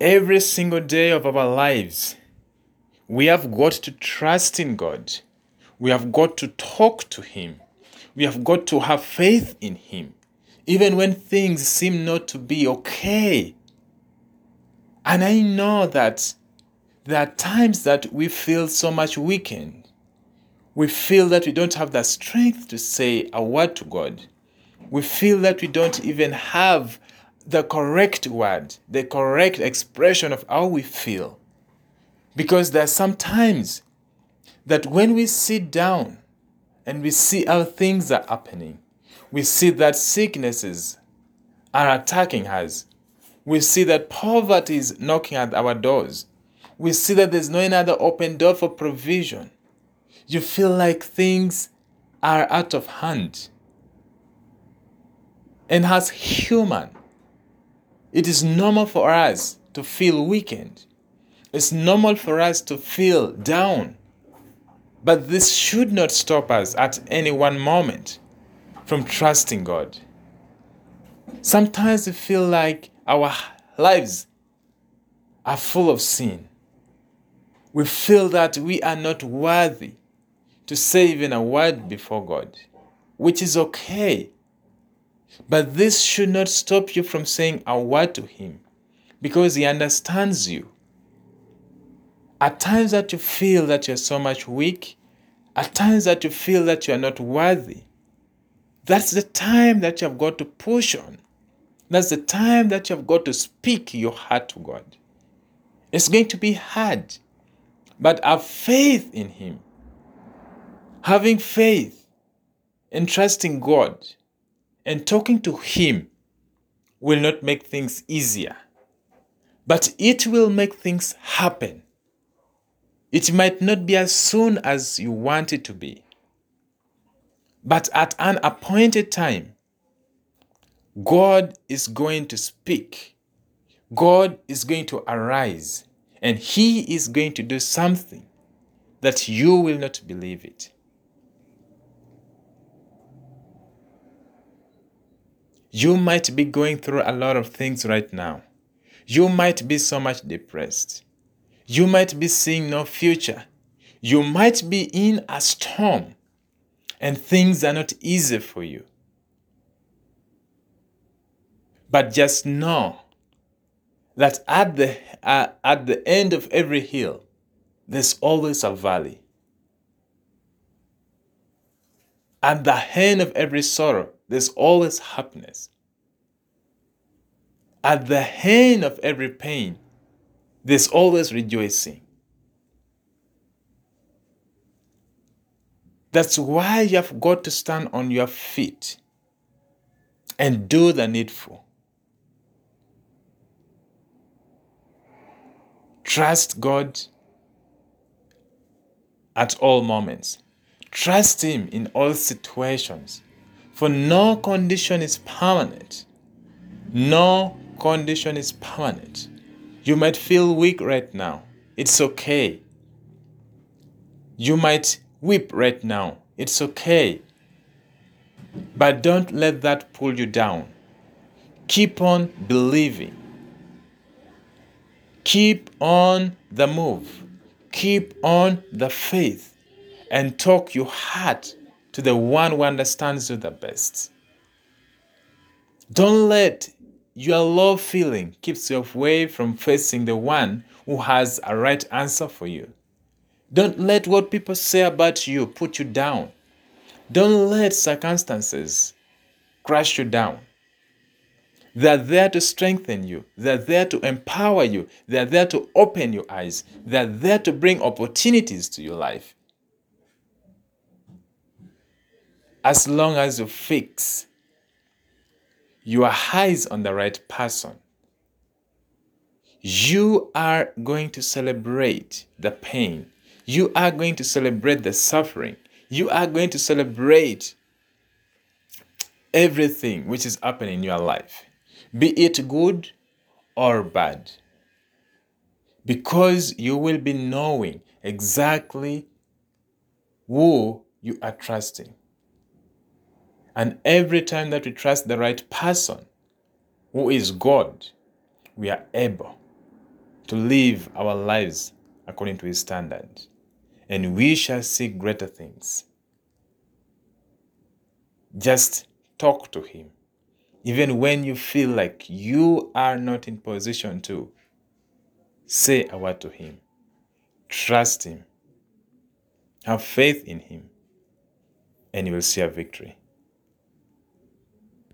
every single day of our lives, we have got to trust in God. We have got to talk to Him. We have got to have faith in Him, even when things seem not to be okay. And I know that there are times that we feel so much weakened. We feel that we don't have the strength to say a word to God. We feel that we don't even have the correct word, the correct expression of how we feel. Because there are some times that when we sit down and we see how things are happening, we see that sicknesses are attacking us. We see that poverty is knocking at our doors. We see that there's no another open door for provision. You feel like things are out of hand. And as human, it is normal for us to feel weakened. It's normal for us to feel down. But this should not stop us at any one moment from trusting God. Sometimes we feel like our lives are full of sin. We feel that we are not worthy to say even a word before God, which is okay. But this should not stop you from saying a word to Him because He understands you. At times that you feel that you're so much weak, at times that you feel that you're not worthy, that's the time that you have got to push on. That's the time that you have got to speak your heart to God. It's going to be hard, but have faith in Him. Having faith and trusting God and talking to Him will not make things easier, but it will make things happen. It might not be as soon as you want it to be, but at an appointed time, God is going to speak. God is going to arise, and He is going to do something that you will not believe it. You might be going through a lot of things right now. You might be so much depressed. You might be seeing no future. You might be in a storm and things are not easy for you. But just know that at the, uh, at the end of every hill, there's always a valley. At the end of every sorrow, there's always happiness. At the end of every pain, there's always rejoicing. That's why you have got to stand on your feet and do the needful. Trust God at all moments. Trust Him in all situations. For no condition is permanent. No condition is permanent. You might feel weak right now. It's okay. You might weep right now. It's okay. But don't let that pull you down. Keep on believing. Keep on the move. Keep on the faith and talk your heart to the one who understands you the best. Don't let your love feeling keeps you away from facing the one who has a right answer for you. Don't let what people say about you put you down. Don't let circumstances crush you down. They're there to strengthen you. They're there to empower you. They're there to open your eyes. They're there to bring opportunities to your life. As long as you fix your eyes on the right person, you are going to celebrate the pain. You are going to celebrate the suffering. You are going to celebrate everything which is happening in your life, be it good or bad. Because you will be knowing exactly who you are trusting. And every time that we trust the right person, who is God, we are able to live our lives according to His standard, and we shall see greater things. Just talk to Him. Even when you feel like you are not in position to, say a word to Him. Trust Him. Have faith in Him, and you will see a victory.